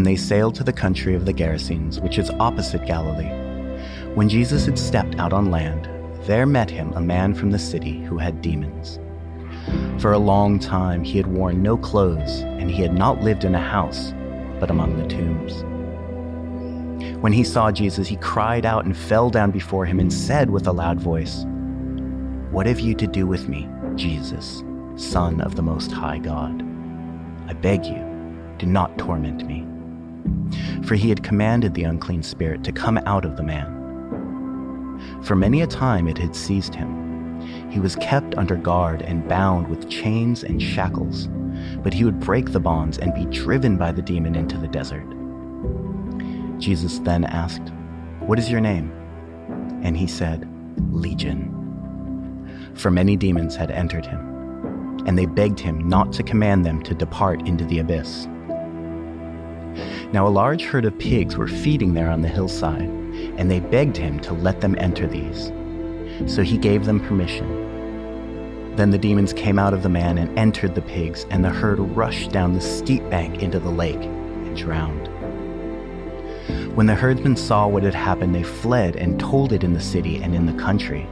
Then they sailed to the country of the Gerasenes, which is opposite Galilee. When Jesus had stepped out on land, there met him a man from the city who had demons. For a long time he had worn no clothes, and he had not lived in a house, but among the tombs. When he saw Jesus, he cried out and fell down before him and said with a loud voice, What have you to do with me, Jesus, Son of the Most High God? I beg you, do not torment me for he had commanded the unclean spirit to come out of the man. For many a time it had seized him. He was kept under guard and bound with chains and shackles, but he would break the bonds and be driven by the demon into the desert. Jesus then asked, What is your name? And he said, Legion. For many demons had entered him, and they begged him not to command them to depart into the abyss. Now a large herd of pigs were feeding there on the hillside, and they begged him to let them enter these. So he gave them permission. Then the demons came out of the man and entered the pigs, and the herd rushed down the steep bank into the lake and drowned. When the herdsmen saw what had happened, they fled and told it in the city and in the country.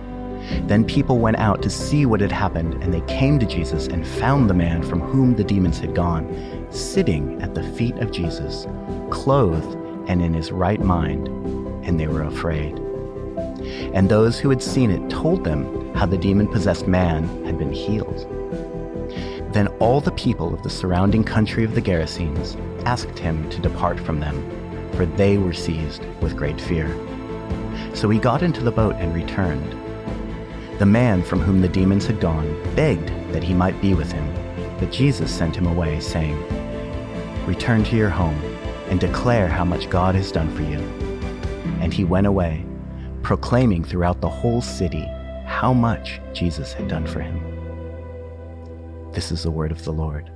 Then people went out to see what had happened, and they came to Jesus and found the man from whom the demons had gone, sitting at the feet of Jesus, clothed and in his right mind, and they were afraid. And those who had seen it told them how the demon possessed man had been healed. Then all the people of the surrounding country of the Gerasenes asked him to depart from them, for they were seized with great fear. So he got into the boat and returned. The man from whom the demons had gone begged that he might be with him, but Jesus sent him away, saying, Return to your home and declare how much God has done for you. And he went away, proclaiming throughout the whole city how much Jesus had done for him. This is the word of the Lord.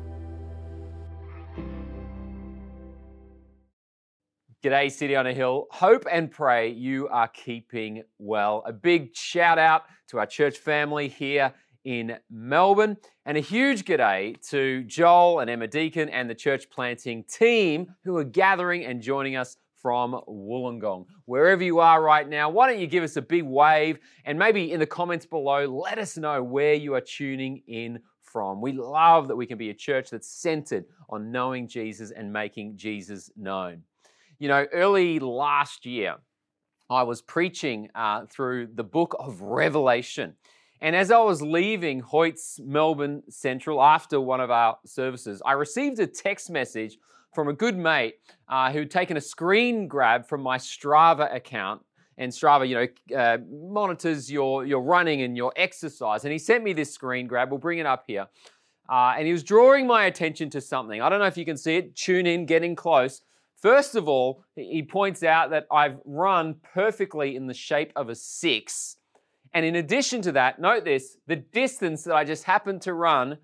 G'day, City on a Hill. Hope and pray you are keeping well. A big shout out to our church family here in Melbourne, and a huge g'day to Joel and Emma Deacon and the church planting team who are gathering and joining us from Wollongong. Wherever you are right now, why don't you give us a big wave and maybe in the comments below, let us know where you are tuning in from. We love that we can be a church that's centered on knowing Jesus and making Jesus known. You know, early last year, I was preaching uh, through the book of Revelation. And as I was leaving Hoyts Melbourne Central after one of our services, I received a text message from a good mate uh, who'd taken a screen grab from my Strava account. And Strava, you know, uh, monitors your, your running and your exercise. And he sent me this screen grab. We'll bring it up here. Uh, and he was drawing my attention to something. I don't know if you can see it. Tune in, getting close. First of all, he points out that I've run perfectly in the shape of a six. And in addition to that, note this the distance that I just happened to run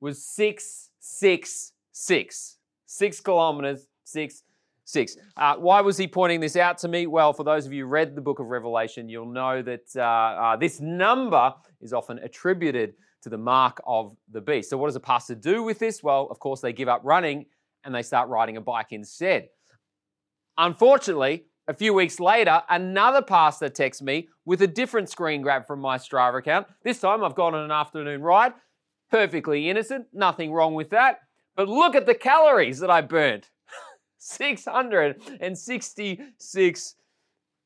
was six, six, six. Six kilometers, six, six. Uh, why was he pointing this out to me? Well, for those of you who read the book of Revelation, you'll know that uh, uh, this number is often attributed to the mark of the beast. So, what does a pastor do with this? Well, of course, they give up running and they start riding a bike instead. Unfortunately, a few weeks later, another pastor texts me with a different screen grab from my Strava account. This time I've gone on an afternoon ride. Perfectly innocent, nothing wrong with that. But look at the calories that I burned 666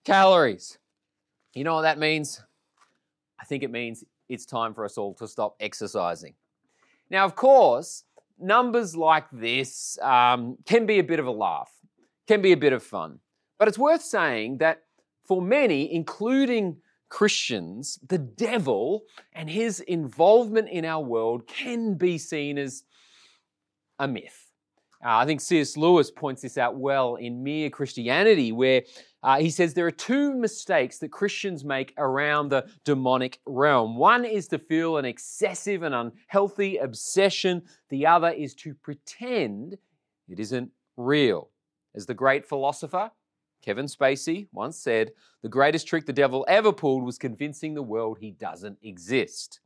calories. You know what that means? I think it means it's time for us all to stop exercising. Now, of course, numbers like this um, can be a bit of a laugh, can be a bit of fun. But it's worth saying that for many, including Christians, the devil and his involvement in our world can be seen as a myth. Uh, I think C.S. Lewis points this out well in Mere Christianity, where uh, he says there are two mistakes that Christians make around the demonic realm. One is to feel an excessive and unhealthy obsession, the other is to pretend it isn't real. As the great philosopher Kevin Spacey once said, the greatest trick the devil ever pulled was convincing the world he doesn't exist.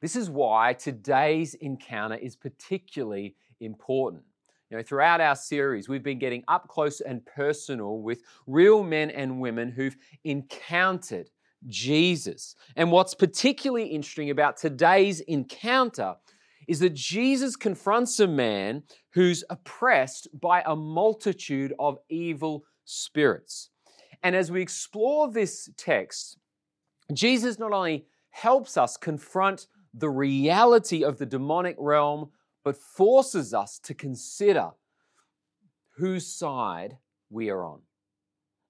This is why today's encounter is particularly important. You know, throughout our series, we've been getting up close and personal with real men and women who've encountered Jesus. And what's particularly interesting about today's encounter is that Jesus confronts a man who's oppressed by a multitude of evil spirits. And as we explore this text, Jesus not only helps us confront the reality of the demonic realm, but forces us to consider whose side we are on.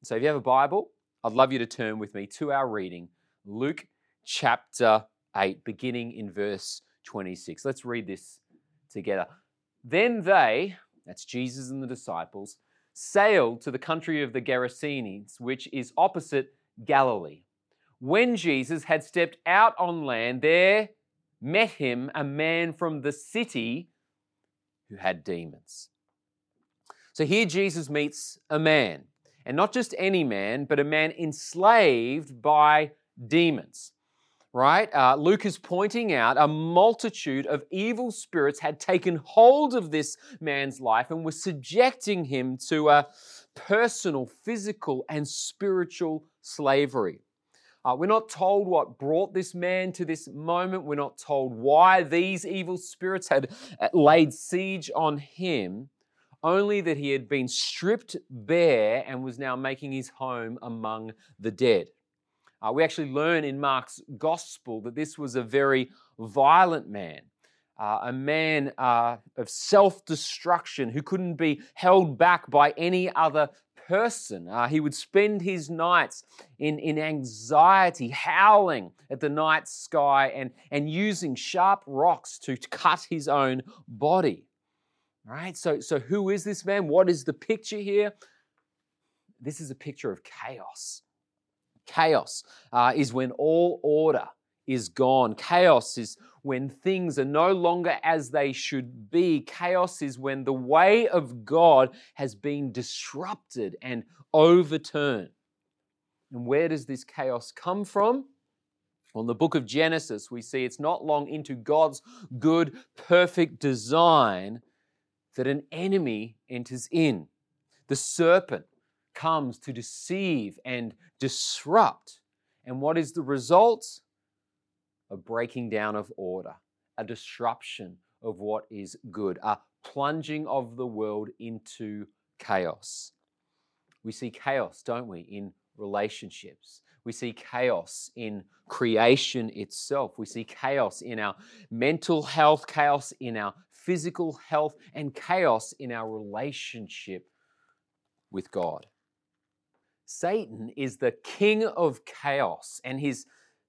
So if you have a Bible, I'd love you to turn with me to our reading, Luke chapter 8, beginning in verse 26. Let's read this together. Then they, that's Jesus and the disciples, sailed to the country of the Gerasenes, which is opposite Galilee. When Jesus had stepped out on land, there met him a man from the city who had demons. So here Jesus meets a man, and not just any man, but a man enslaved by demons right? Uh, Luke is pointing out a multitude of evil spirits had taken hold of this man's life and were subjecting him to a personal, physical, and spiritual slavery. Uh, we're not told what brought this man to this moment. We're not told why these evil spirits had uh, laid siege on him, only that he had been stripped bare and was now making his home among the dead. Uh, we actually learn in Mark's gospel that this was a very violent man, uh, a man uh, of self destruction who couldn't be held back by any other person. Uh, he would spend his nights in, in anxiety, howling at the night sky and, and using sharp rocks to cut his own body. Right? So, so, who is this man? What is the picture here? This is a picture of chaos. Chaos uh, is when all order is gone. Chaos is when things are no longer as they should be. Chaos is when the way of God has been disrupted and overturned. And where does this chaos come from? Well, in the book of Genesis, we see it's not long into God's good, perfect design that an enemy enters in. The serpent comes to deceive and disrupt. And what is the result? A breaking down of order, a disruption of what is good, a plunging of the world into chaos. We see chaos, don't we, in relationships. We see chaos in creation itself. We see chaos in our mental health, chaos in our physical health, and chaos in our relationship with God. Satan is the king of chaos, and his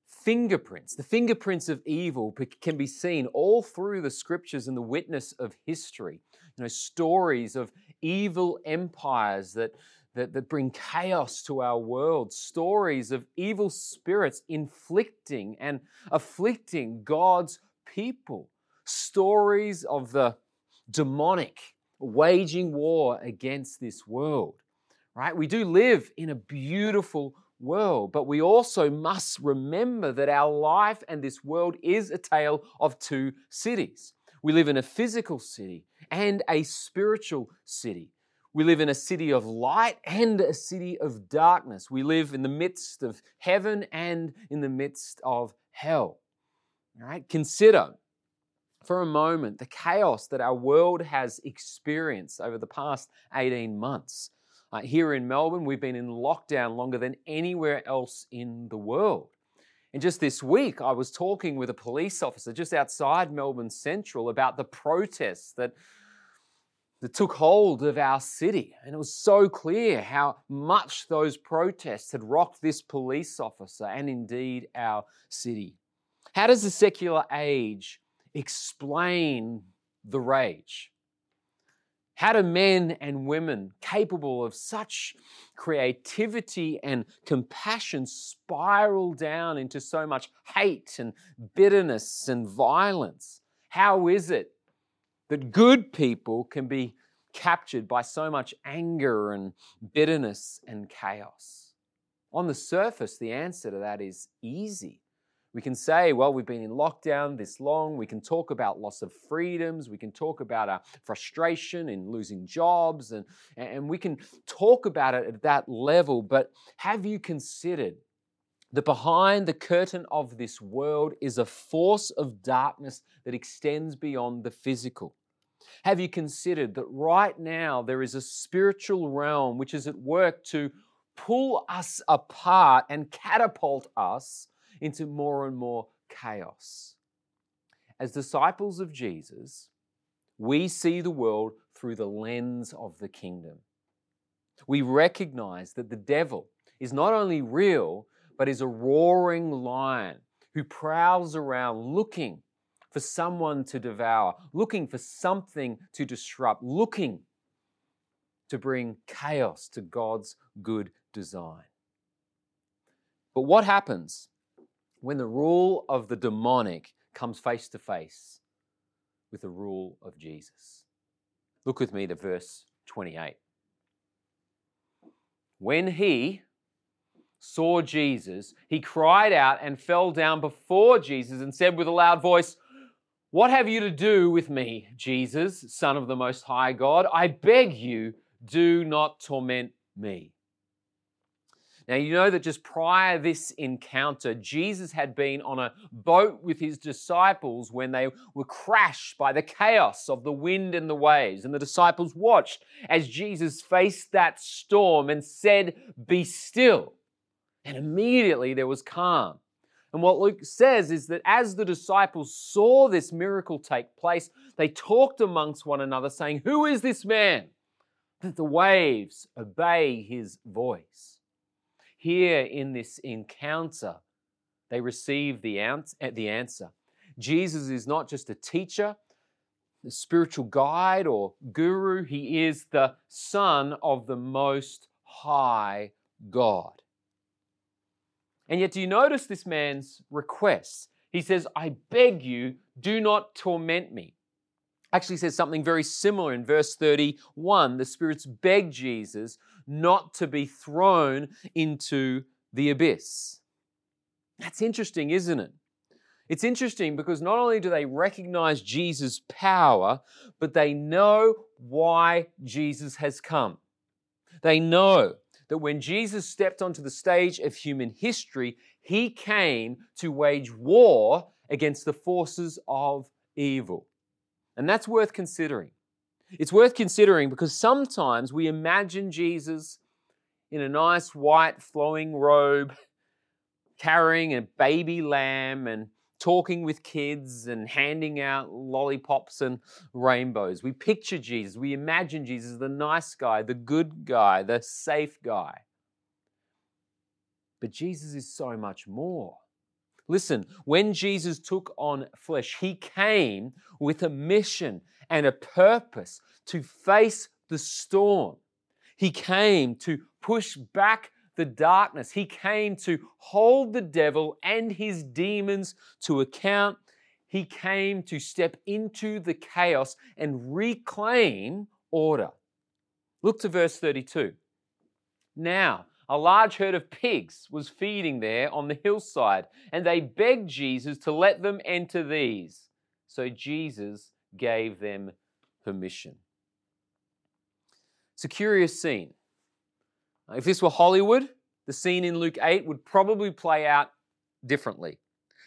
fingerprints, the fingerprints of evil, can be seen all through the scriptures and the witness of history. You know, stories of evil empires that, that, that bring chaos to our world, stories of evil spirits inflicting and afflicting God's people, stories of the demonic waging war against this world right? We do live in a beautiful world, but we also must remember that our life and this world is a tale of two cities. We live in a physical city and a spiritual city. We live in a city of light and a city of darkness. We live in the midst of heaven and in the midst of hell. All right? Consider for a moment the chaos that our world has experienced over the past 18 months. Uh, here in Melbourne, we've been in lockdown longer than anywhere else in the world. And just this week, I was talking with a police officer just outside Melbourne Central about the protests that that took hold of our city. And it was so clear how much those protests had rocked this police officer and indeed our city. How does the secular age explain the rage? How do men and women capable of such creativity and compassion spiral down into so much hate and bitterness and violence? How is it that good people can be captured by so much anger and bitterness and chaos? On the surface, the answer to that is easy. We can say, well, we've been in lockdown this long. We can talk about loss of freedoms. We can talk about our frustration in losing jobs. And, and we can talk about it at that level. But have you considered that behind the curtain of this world is a force of darkness that extends beyond the physical? Have you considered that right now there is a spiritual realm which is at work to pull us apart and catapult us into more and more chaos? As disciples of Jesus, we see the world through the lens of the kingdom. We recognize that the devil is not only real, but is a roaring lion who prowls around looking for someone to devour, looking for something to disrupt, looking to bring chaos to God's good design. But what happens when the rule of the demonic comes face to face with the rule of Jesus? Look with me to verse 28. When he, saw Jesus, he cried out and fell down before Jesus and said with a loud voice, what have you to do with me, Jesus, Son of the Most High God? I beg you, do not torment me. Now, you know that just prior this encounter, Jesus had been on a boat with his disciples when they were crashed by the chaos of the wind and the waves. And the disciples watched as Jesus faced that storm and said, Be still. And immediately there was calm. And what Luke says is that as the disciples saw this miracle take place, they talked amongst one another, saying, Who is this man? That the waves obey his voice. Here in this encounter, they receive eh, the answer. Jesus is not just a teacher, a spiritual guide, or guru, he is the Son of the Most High God. And yet, do you notice this man's request? He says, I beg you, do not torment me. Actually, says something very similar in verse 31. The spirits beg Jesus not to be thrown into the abyss. That's interesting, isn't it? It's interesting because not only do they recognize Jesus' power, but they know why Jesus has come. They know that when Jesus stepped onto the stage of human history, he came to wage war against the forces of evil. And that's worth considering. It's worth considering because sometimes we imagine Jesus in a nice white flowing robe, carrying a baby lamb and talking with kids and handing out lollipops and rainbows. We picture Jesus, we imagine Jesus the nice guy, the good guy, the safe guy. But Jesus is so much more. Listen, when Jesus took on flesh, he came with a mission and a purpose to face the storm. He came to push back the darkness. He came to hold the devil and his demons to account. He came to step into the chaos and reclaim order. Look to verse 32. Now, a large herd of pigs was feeding there on the hillside, and they begged Jesus to let them enter these. So Jesus gave them permission. It's a curious scene. If this were Hollywood, the scene in Luke 8 would probably play out differently.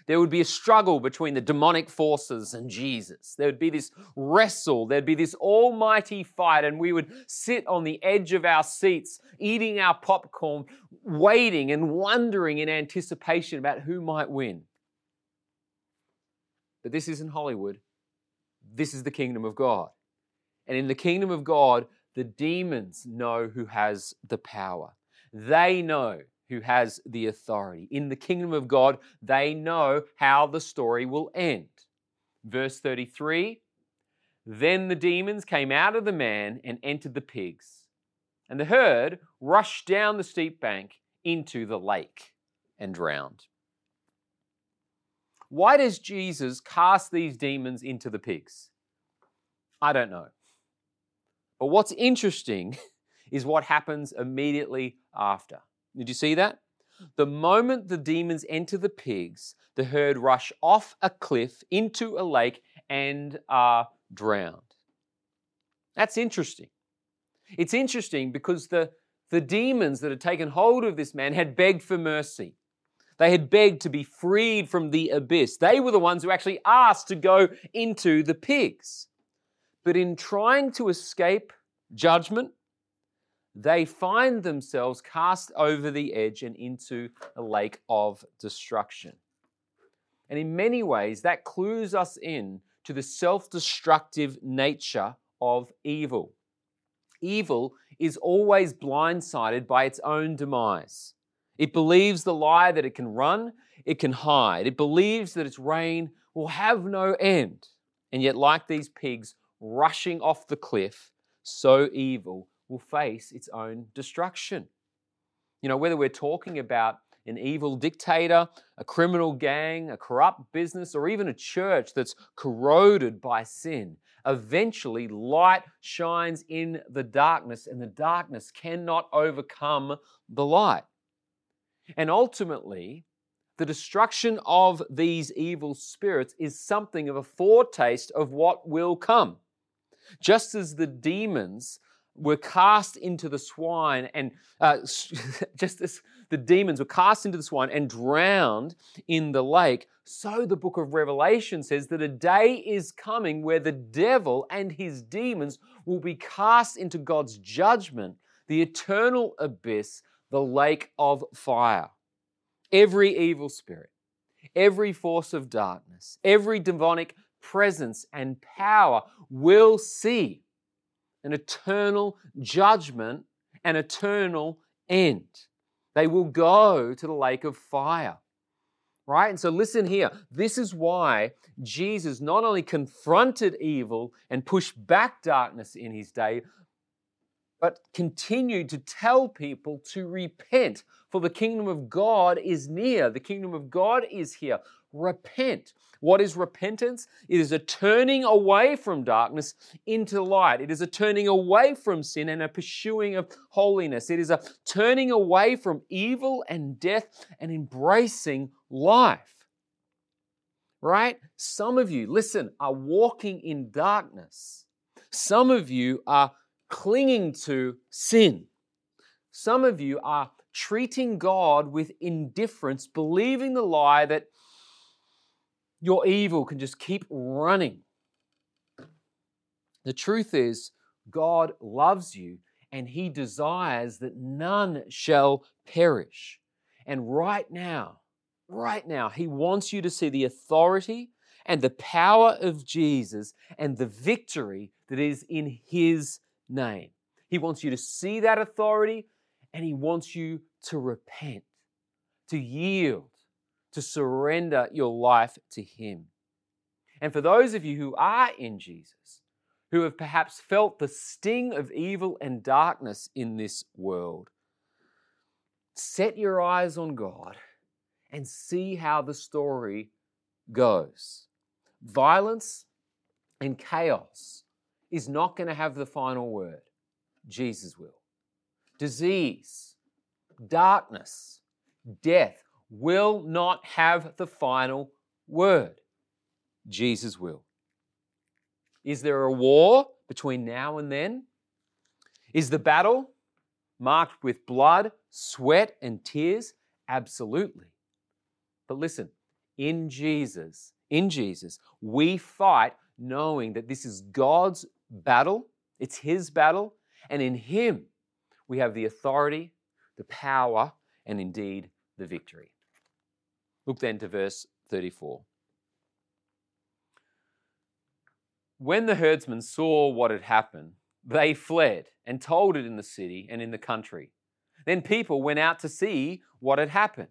There would be a struggle between the demonic forces and Jesus. There would be this wrestle. There'd be this almighty fight, and we would sit on the edge of our seats, eating our popcorn, waiting and wondering in anticipation about who might win. But this isn't Hollywood. This is the kingdom of God. And in the kingdom of God, the demons know who has the power. They know who has the authority. In the kingdom of God, they know how the story will end. Verse 33 Then the demons came out of the man and entered the pigs, and the herd rushed down the steep bank into the lake and drowned. Why does Jesus cast these demons into the pigs? I don't know. But what's interesting is what happens immediately after. Did you see that? The moment the demons enter the pigs, the herd rush off a cliff into a lake and are drowned. That's interesting. It's interesting because the, the demons that had taken hold of this man had begged for mercy. They had begged to be freed from the abyss. They were the ones who actually asked to go into the pigs. But in trying to escape judgment, they find themselves cast over the edge and into a lake of destruction. And in many ways, that clues us in to the self destructive nature of evil. Evil is always blindsided by its own demise. It believes the lie that it can run, it can hide. It believes that its reign will have no end. And yet, like these pigs rushing off the cliff, so evil will face its own destruction. You know, whether we're talking about an evil dictator, a criminal gang, a corrupt business, or even a church that's corroded by sin, eventually light shines in the darkness, and the darkness cannot overcome the light. And ultimately, the destruction of these evil spirits is something of a foretaste of what will come. Just as the demons were cast into the swine and uh, just as the demons were cast into the swine and drowned in the lake so the book of revelation says that a day is coming where the devil and his demons will be cast into god's judgment the eternal abyss the lake of fire every evil spirit every force of darkness every demonic presence and power will see an eternal judgment and eternal end. They will go to the lake of fire. Right? And so listen here. This is why Jesus not only confronted evil and pushed back darkness in his day, but continued to tell people to repent, for the kingdom of God is near. The kingdom of God is here. Repent. What is repentance? It is a turning away from darkness into light. It is a turning away from sin and a pursuing of holiness. It is a turning away from evil and death and embracing life. Right? Some of you, listen, are walking in darkness. Some of you are clinging to sin. Some of you are treating God with indifference, believing the lie that your evil can just keep running. The truth is, God loves you and He desires that none shall perish. And right now, right now, He wants you to see the authority and the power of Jesus and the victory that is in His name. He wants you to see that authority and He wants you to repent, to yield, to surrender your life to Him. And for those of you who are in Jesus, who have perhaps felt the sting of evil and darkness in this world, set your eyes on God and see how the story goes. Violence and chaos is not going to have the final word. Jesus will. Disease, darkness, death will not have the final word. Jesus will. Is there a war between now and then? Is the battle marked with blood, sweat, and tears? Absolutely. But listen, in Jesus, in Jesus, we fight knowing that this is God's battle, it's His battle, and in Him we have the authority, the power, and indeed the victory. Look then to verse 34. When the herdsmen saw what had happened, they fled and told it in the city and in the country. Then people went out to see what had happened.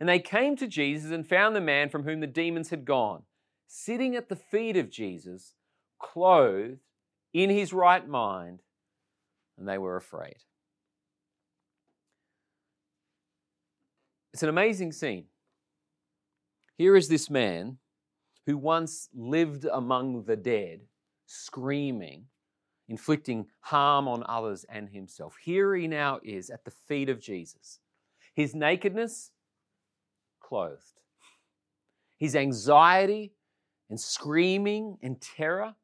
And they came to Jesus and found the man from whom the demons had gone, sitting at the feet of Jesus, clothed in his right mind, and they were afraid. It's an amazing scene. Here is this man who once lived among the dead, screaming, inflicting harm on others and himself. Here he now is at the feet of Jesus. His nakedness, clothed. His anxiety and screaming and terror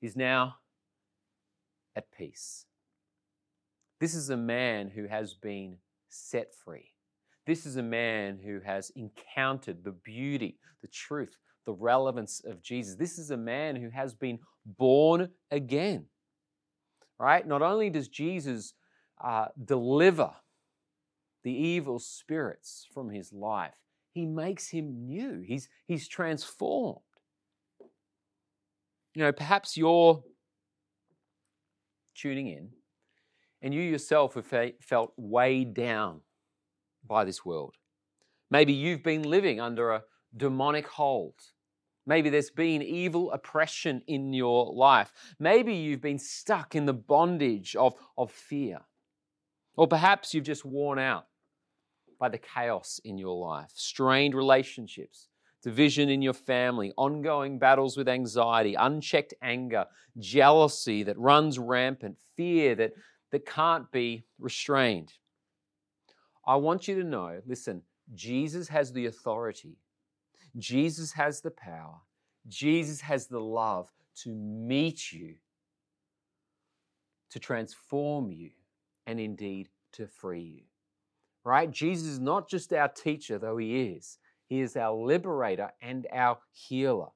is now at peace. This is a man who has been set free. This is a man who has encountered the beauty, the truth, the relevance of Jesus. This is a man who has been born again. Right? Not only does Jesus uh, deliver the evil spirits from his life, he makes him new. He's, he's transformed. You know, perhaps you're tuning in and you yourself have felt weighed down by this world. Maybe you've been living under a demonic hold. Maybe there's been evil oppression in your life. Maybe you've been stuck in the bondage of, of fear. Or perhaps you've just worn out by the chaos in your life, strained relationships, division in your family, ongoing battles with anxiety, unchecked anger, jealousy that runs rampant, fear that, that can't be restrained. I want you to know listen, Jesus has the authority, Jesus has the power, Jesus has the love to meet you, to transform you, and indeed to free you. Right? Jesus is not just our teacher, though he is. He is our liberator and our healer.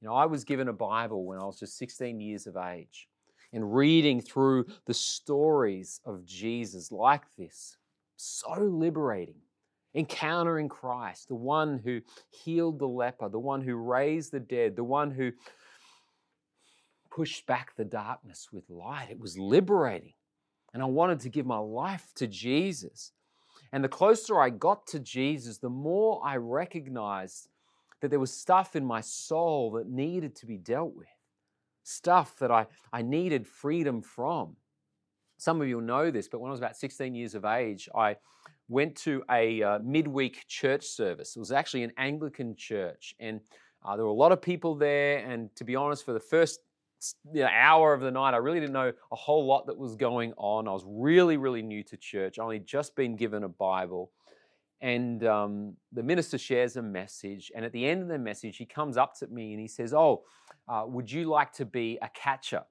You know, I was given a Bible when I was just 16 years of age. And reading through the stories of Jesus like this so liberating. Encountering Christ, the one who healed the leper, the one who raised the dead, the one who pushed back the darkness with light. It was liberating. And I wanted to give my life to Jesus. And the closer I got to Jesus, the more I recognized that there was stuff in my soul that needed to be dealt with, stuff that I, I needed freedom from. Some of you know this, but when I was about 16 years of age, I went to a uh, midweek church service. It was actually an Anglican church, and uh, there were a lot of people there. And to be honest, for the first know, hour of the night, I really didn't know a whole lot that was going on. I was really, really new to church. I only just been given a Bible. And um, the minister shares a message. And at the end of the message, he comes up to me and he says, Oh, uh, would you like to be a catcher?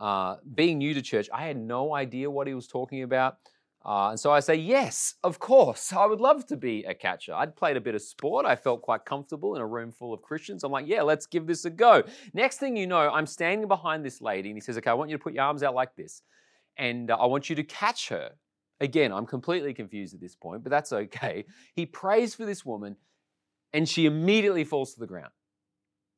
Uh, being new to church, I had no idea what he was talking about. Uh, and so I say, yes, of course, I would love to be a catcher. I'd played a bit of sport. I felt quite comfortable in a room full of Christians. I'm like, yeah, let's give this a go. Next thing you know, I'm standing behind this lady, and he says, okay, I want you to put your arms out like this, and uh, I want you to catch her. Again, I'm completely confused at this point, but that's okay. He prays for this woman, and she immediately falls to the ground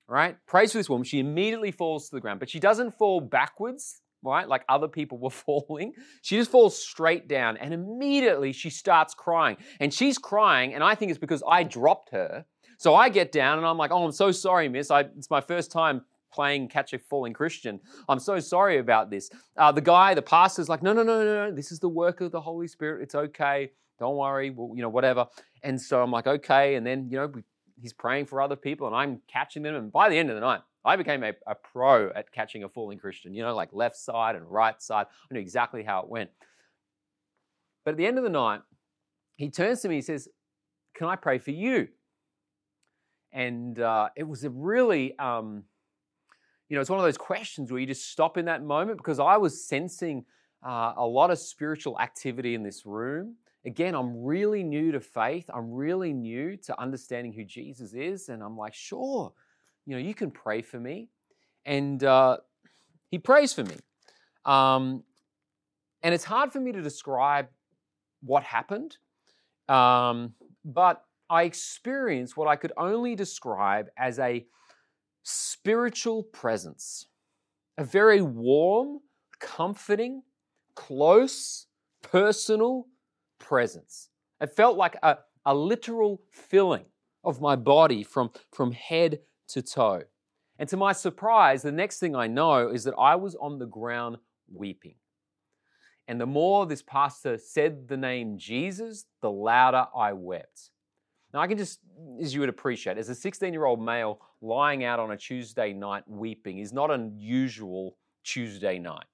right? Prays for this woman. She immediately falls to the ground, but she doesn't fall backwards, right? Like other people were falling. She just falls straight down and immediately she starts crying. And she's crying, and I think it's because I dropped her. So I get down and I'm like, oh, I'm so sorry, miss. I, it's my first time playing catch a falling Christian. I'm so sorry about this. Uh, the guy, the pastor's like, no, no, no, no, no. This is the work of the Holy Spirit. It's okay. Don't worry. Well, you know, whatever. And so I'm like, okay. And then, you know, he's praying for other people and I'm catching them. And by the end of the night, I became a, a pro at catching a falling Christian, you know, like left side and right side. I knew exactly how it went. But at the end of the night, he turns to me, he says, Can I pray for you? And uh, it was a really, um, you know, it's one of those questions where you just stop in that moment because I was sensing uh, a lot of spiritual activity in this room. Again, I'm really new to faith. I'm really new to understanding who Jesus is. And I'm like, sure, you know, you can pray for me. And uh, he prays for me. Um, and it's hard for me to describe what happened. Um, but I experienced what I could only describe as a spiritual presence, a very warm, comforting, close, personal presence. It felt like a, a literal filling of my body from, from head to toe. And to my surprise, the next thing I know is that I was on the ground weeping. And the more this pastor said the name Jesus, the louder I wept. Now, I can just, as you would appreciate, as a 16 year old male lying out on a Tuesday night weeping is not an usual Tuesday night,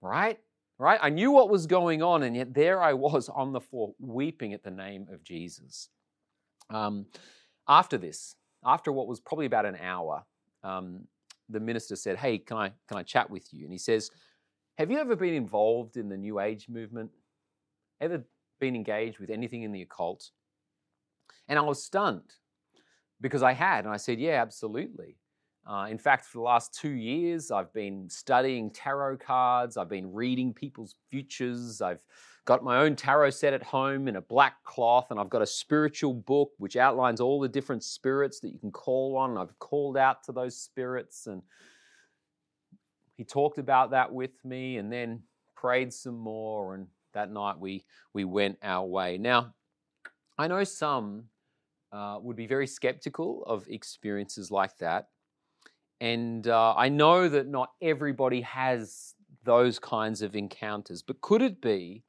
right? Right? I knew what was going on, and yet there I was on the floor weeping at the name of Jesus. Um, after this, after what was probably about an hour, um, the minister said, Hey, can I, can I chat with you? And he says, Have you ever been involved in the New Age movement? Ever been engaged with anything in the occult? And I was stunned because I had. And I said, Yeah, absolutely. Uh, in fact, for the last two years, I've been studying tarot cards, I've been reading people's futures, I've got my own tarot set at home in a black cloth, and I've got a spiritual book which outlines all the different spirits that you can call on. I've called out to those spirits, and he talked about that with me, and then prayed some more. And that night we we went our way. Now, I know some uh, would be very skeptical of experiences like that. And uh, I know that not everybody has those kinds of encounters, but could it be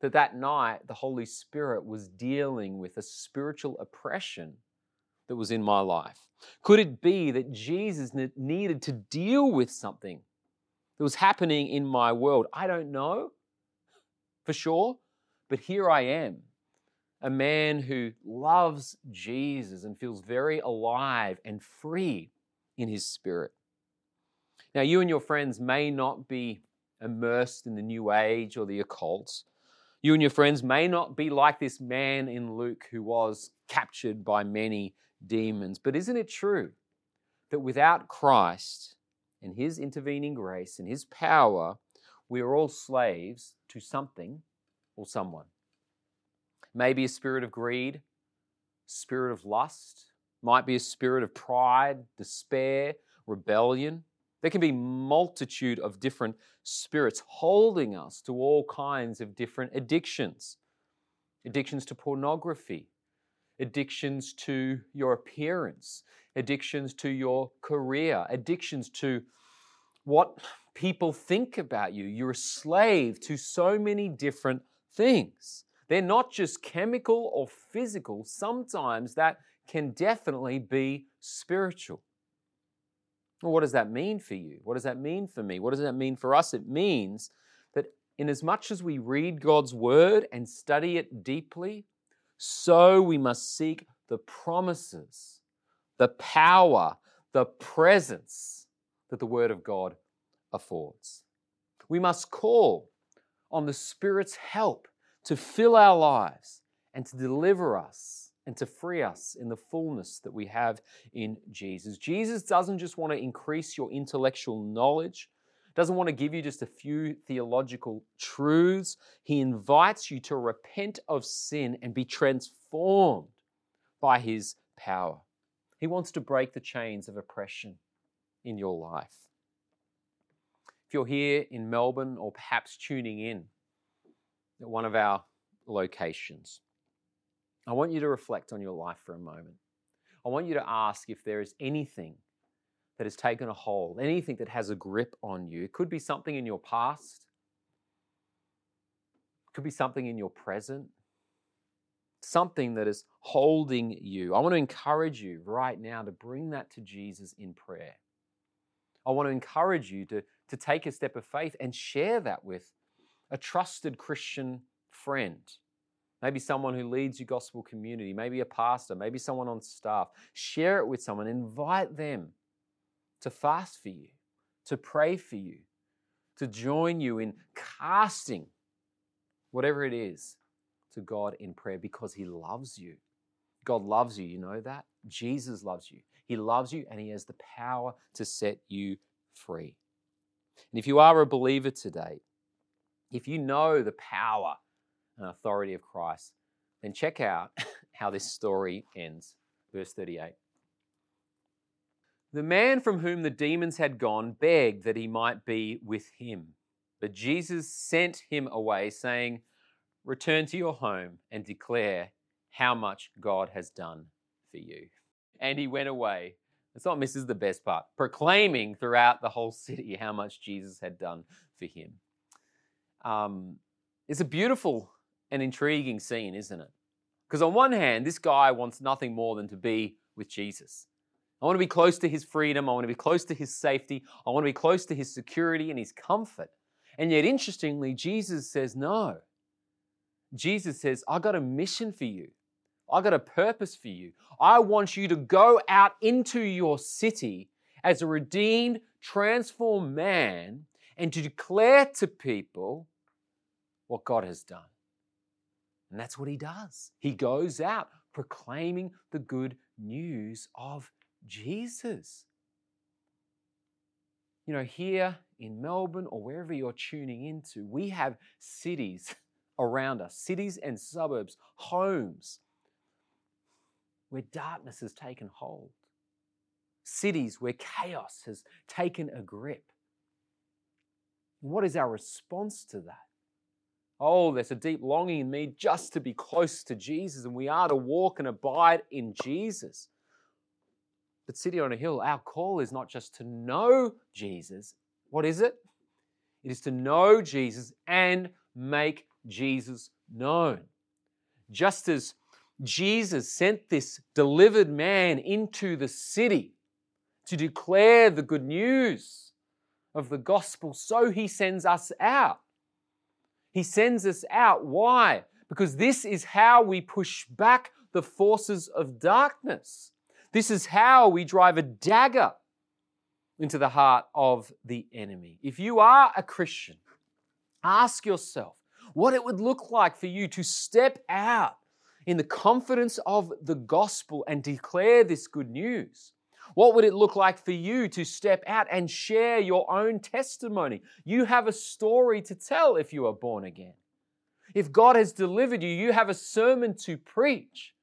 that that night the Holy Spirit was dealing with a spiritual oppression that was in my life? Could it be that Jesus needed to deal with something that was happening in my world? I don't know for sure, but here I am a man who loves Jesus and feels very alive and free in his spirit. Now, you and your friends may not be immersed in the New Age or the occult. You and your friends may not be like this man in Luke who was captured by many demons. But isn't it true that without Christ and his intervening grace and his power, we are all slaves to something or someone? Maybe a spirit of greed, spirit of lust, might be a spirit of pride, despair, rebellion. There can be multitude of different spirits holding us to all kinds of different addictions. Addictions to pornography, addictions to your appearance, addictions to your career, addictions to what people think about you. You're a slave to so many different things. They're not just chemical or physical, sometimes that can definitely be spiritual. Well, what does that mean for you? What does that mean for me? What does that mean for us? It means that in as much as we read God's word and study it deeply, so we must seek the promises, the power, the presence that the word of God affords. We must call on the Spirit's help to fill our lives and to deliver us and to free us in the fullness that we have in Jesus. Jesus doesn't just want to increase your intellectual knowledge, doesn't want to give you just a few theological truths. He invites you to repent of sin and be transformed by his power. He wants to break the chains of oppression in your life. If you're here in Melbourne or perhaps tuning in at one of our locations. I want you to reflect on your life for a moment. I want you to ask if there is anything that has taken a hold, anything that has a grip on you. It could be something in your past, it could be something in your present, something that is holding you. I want to encourage you right now to bring that to Jesus in prayer. I want to encourage you to, to take a step of faith and share that with a trusted Christian friend. Maybe someone who leads your gospel community, maybe a pastor, maybe someone on staff. Share it with someone. Invite them to fast for you, to pray for you, to join you in casting whatever it is to God in prayer because He loves you. God loves you, you know that? Jesus loves you. He loves you and He has the power to set you free. And if you are a believer today, if you know the power and authority of Christ, then check out how this story ends. Verse 38. The man from whom the demons had gone begged that he might be with him. But Jesus sent him away, saying, Return to your home and declare how much God has done for you. And he went away. It's not misses the best part, proclaiming throughout the whole city how much Jesus had done for him. Um, it's a beautiful and intriguing scene, isn't it? Because on one hand, this guy wants nothing more than to be with Jesus. I want to be close to his freedom. I want to be close to his safety. I want to be close to his security and his comfort. And yet, interestingly, Jesus says, No. Jesus says, I got a mission for you. I got a purpose for you. I want you to go out into your city as a redeemed, transformed man and to declare to people what God has done. And that's what he does. He goes out proclaiming the good news of Jesus. You know, here in Melbourne or wherever you're tuning into, we have cities around us, cities and suburbs, homes where darkness has taken hold, cities where chaos has taken a grip. What is our response to that? Oh, there's a deep longing in me just to be close to Jesus, and we are to walk and abide in Jesus. But City on a Hill, our call is not just to know Jesus. What is it? It is to know Jesus and make Jesus known. Just as Jesus sent this delivered man into the city to declare the good news of the gospel, so he sends us out. He sends us out. Why? Because this is how we push back the forces of darkness. This is how we drive a dagger into the heart of the enemy. If you are a Christian, ask yourself what it would look like for you to step out in the confidence of the gospel and declare this good news. What would it look like for you to step out and share your own testimony? You have a story to tell if you are born again. If God has delivered you, you have a sermon to preach.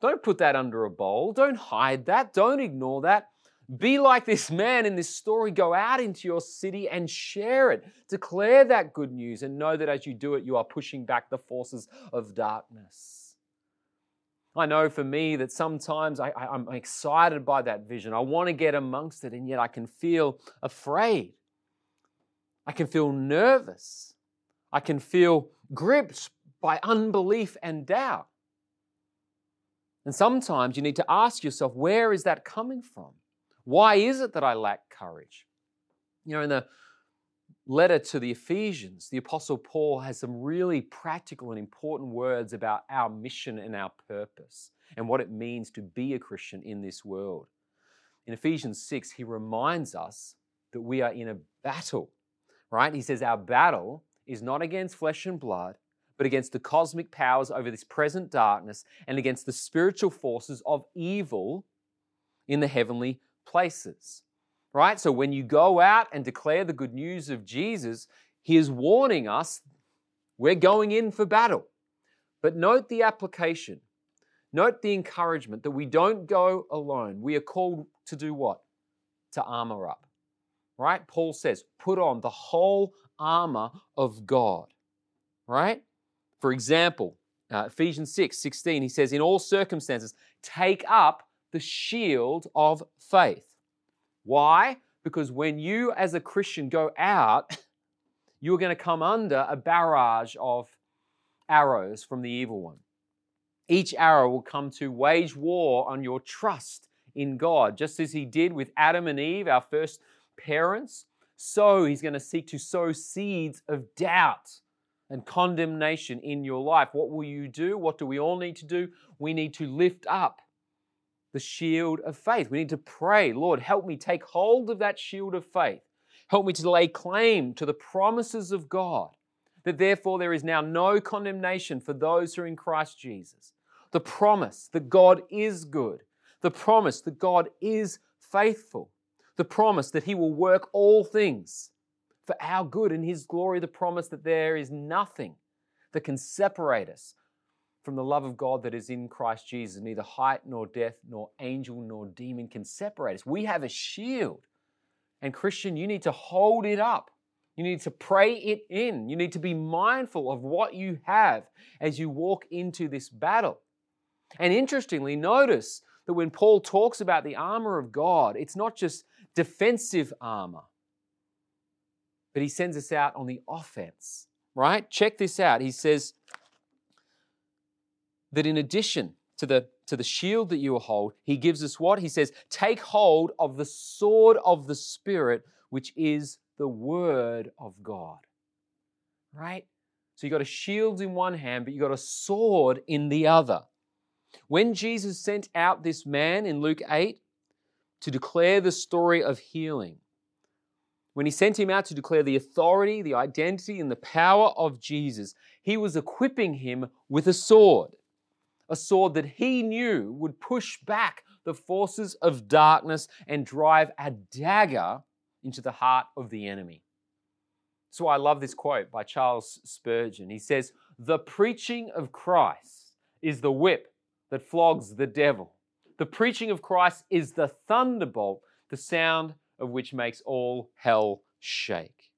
Don't put that under a bowl. Don't hide that. Don't ignore that. Be like this man in this story. Go out into your city and share it. Declare that good news and know that as you do it, you are pushing back the forces of darkness. I know for me that sometimes I, am excited by that vision. I want to get amongst it, and yet I can feel afraid. I can feel nervous. I can feel gripped by unbelief and doubt. And sometimes you need to ask yourself, where is that coming from? Why is it that I lack courage? You know, in the letter to the Ephesians, the Apostle Paul has some really practical and important words about our mission and our purpose and what it means to be a Christian in this world. In Ephesians 6, he reminds us that we are in a battle, right? He says, Our battle is not against flesh and blood, but against the cosmic powers over this present darkness and against the spiritual forces of evil in the heavenly places. Right? So when you go out and declare the good news of Jesus, he is warning us we're going in for battle. But note the application. Note the encouragement that we don't go alone. We are called to do what? To armor up. Right? Paul says, put on the whole armor of God. Right? For example, uh, Ephesians 6 16, he says, In all circumstances, take up the shield of faith. Why? Because when you, as a Christian, go out, you're going to come under a barrage of arrows from the evil one. Each arrow will come to wage war on your trust in God, just as he did with Adam and Eve, our first parents. So he's going to seek to sow seeds of doubt and condemnation in your life. What will you do? What do we all need to do? We need to lift up the shield of faith. We need to pray, Lord, help me take hold of that shield of faith. Help me to lay claim to the promises of God, that therefore there is now no condemnation for those who are in Christ Jesus. The promise that God is good, the promise that God is faithful, the promise that He will work all things for our good and His glory, the promise that there is nothing that can separate us from the love of God that is in Christ Jesus. Neither height nor death, nor angel nor demon can separate us. We have a shield. And Christian, you need to hold it up. You need to pray it in. You need to be mindful of what you have as you walk into this battle. And interestingly, notice that when Paul talks about the armor of God, it's not just defensive armor, but he sends us out on the offense, right? Check this out. He says that in addition to the to the shield that you will hold, he gives us what? He says, take hold of the sword of the Spirit, which is the Word of God. Right? So you got a shield in one hand, but you got a sword in the other. When Jesus sent out this man in Luke 8 to declare the story of healing, when he sent him out to declare the authority, the identity, and the power of Jesus, he was equipping him with a sword. A sword that he knew would push back the forces of darkness and drive a dagger into the heart of the enemy. So I love this quote by Charles Spurgeon. He says, The preaching of Christ is the whip that flogs the devil. The preaching of Christ is the thunderbolt, the sound of which makes all hell shake.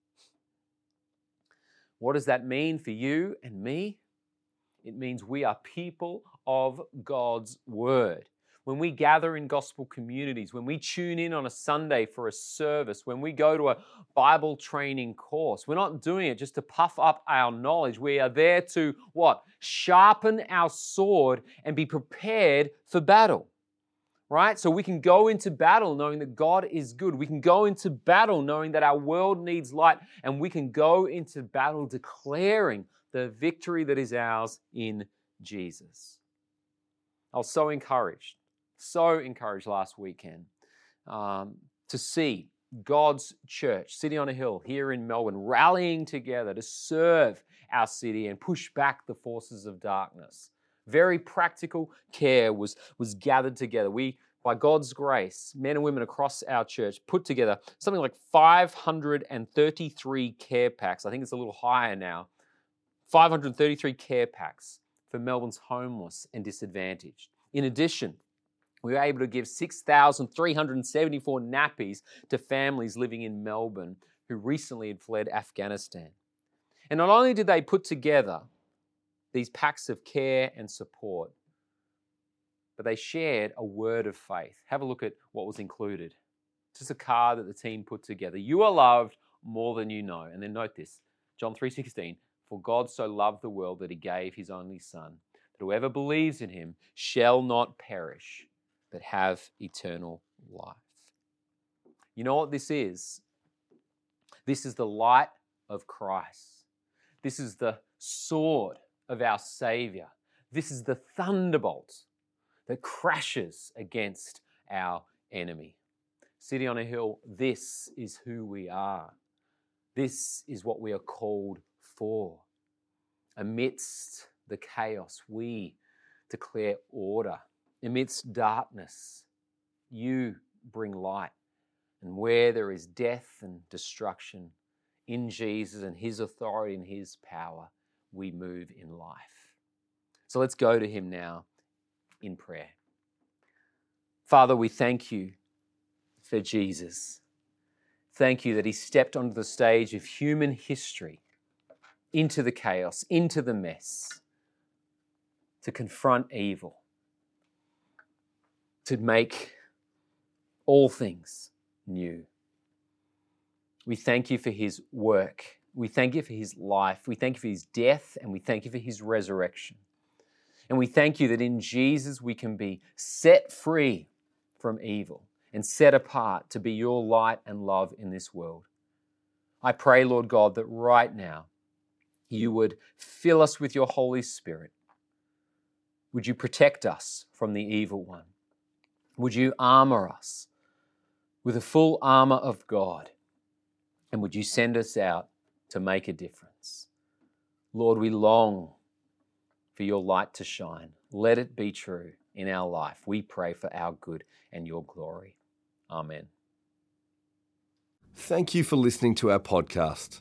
What does that mean for you and me? It means we are people of God's Word. When we gather in gospel communities, when we tune in on a Sunday for a service, when we go to a Bible training course, we're not doing it just to puff up our knowledge. We are there to what? Sharpen our sword and be prepared for battle right? So we can go into battle knowing that God is good. We can go into battle knowing that our world needs light, and we can go into battle declaring the victory that is ours in Jesus. I was so encouraged, so encouraged last weekend um, to see God's church, City on a Hill here in Melbourne, rallying together to serve our city and push back the forces of darkness. Very practical care was, was gathered together. We, by God's grace, men and women across our church put together something like 533 care packs. I think it's a little higher now. 533 care packs for Melbourne's homeless and disadvantaged. In addition, we were able to give 6,374 nappies to families living in Melbourne who recently had fled Afghanistan. And not only did they put together these packs of care and support, but they shared a word of faith. Have a look at what was included. Just a card that the team put together. You are loved more than you know. And then note this, John 3:16, for God so loved the world that he gave his only son, that whoever believes in him shall not perish, but have eternal life. You know what this is? This is the light of Christ. This is the sword of our Savior. This is the thunderbolt that crashes against our enemy. City on a hill, this is who we are. This is what we are called for. Amidst the chaos, we declare order. Amidst darkness, you bring light. And where there is death and destruction, in Jesus and His authority and His power, we move in life. So let's go to Him now in prayer. Father, we thank you for Jesus. Thank you that He stepped onto the stage of human history into the chaos, into the mess, to confront evil, to make all things new. We thank you for His work we thank you for his life. We thank you for his death, and we thank you for his resurrection. And we thank you that in Jesus we can be set free from evil and set apart to be your light and love in this world. I pray, Lord God, that right now you would fill us with your Holy Spirit. Would you protect us from the evil one? Would you armor us with the full armor of God? And would you send us out to make a difference. Lord, we long for your light to shine. Let it be true in our life. We pray for our good and your glory. Amen. Thank you for listening to our podcast.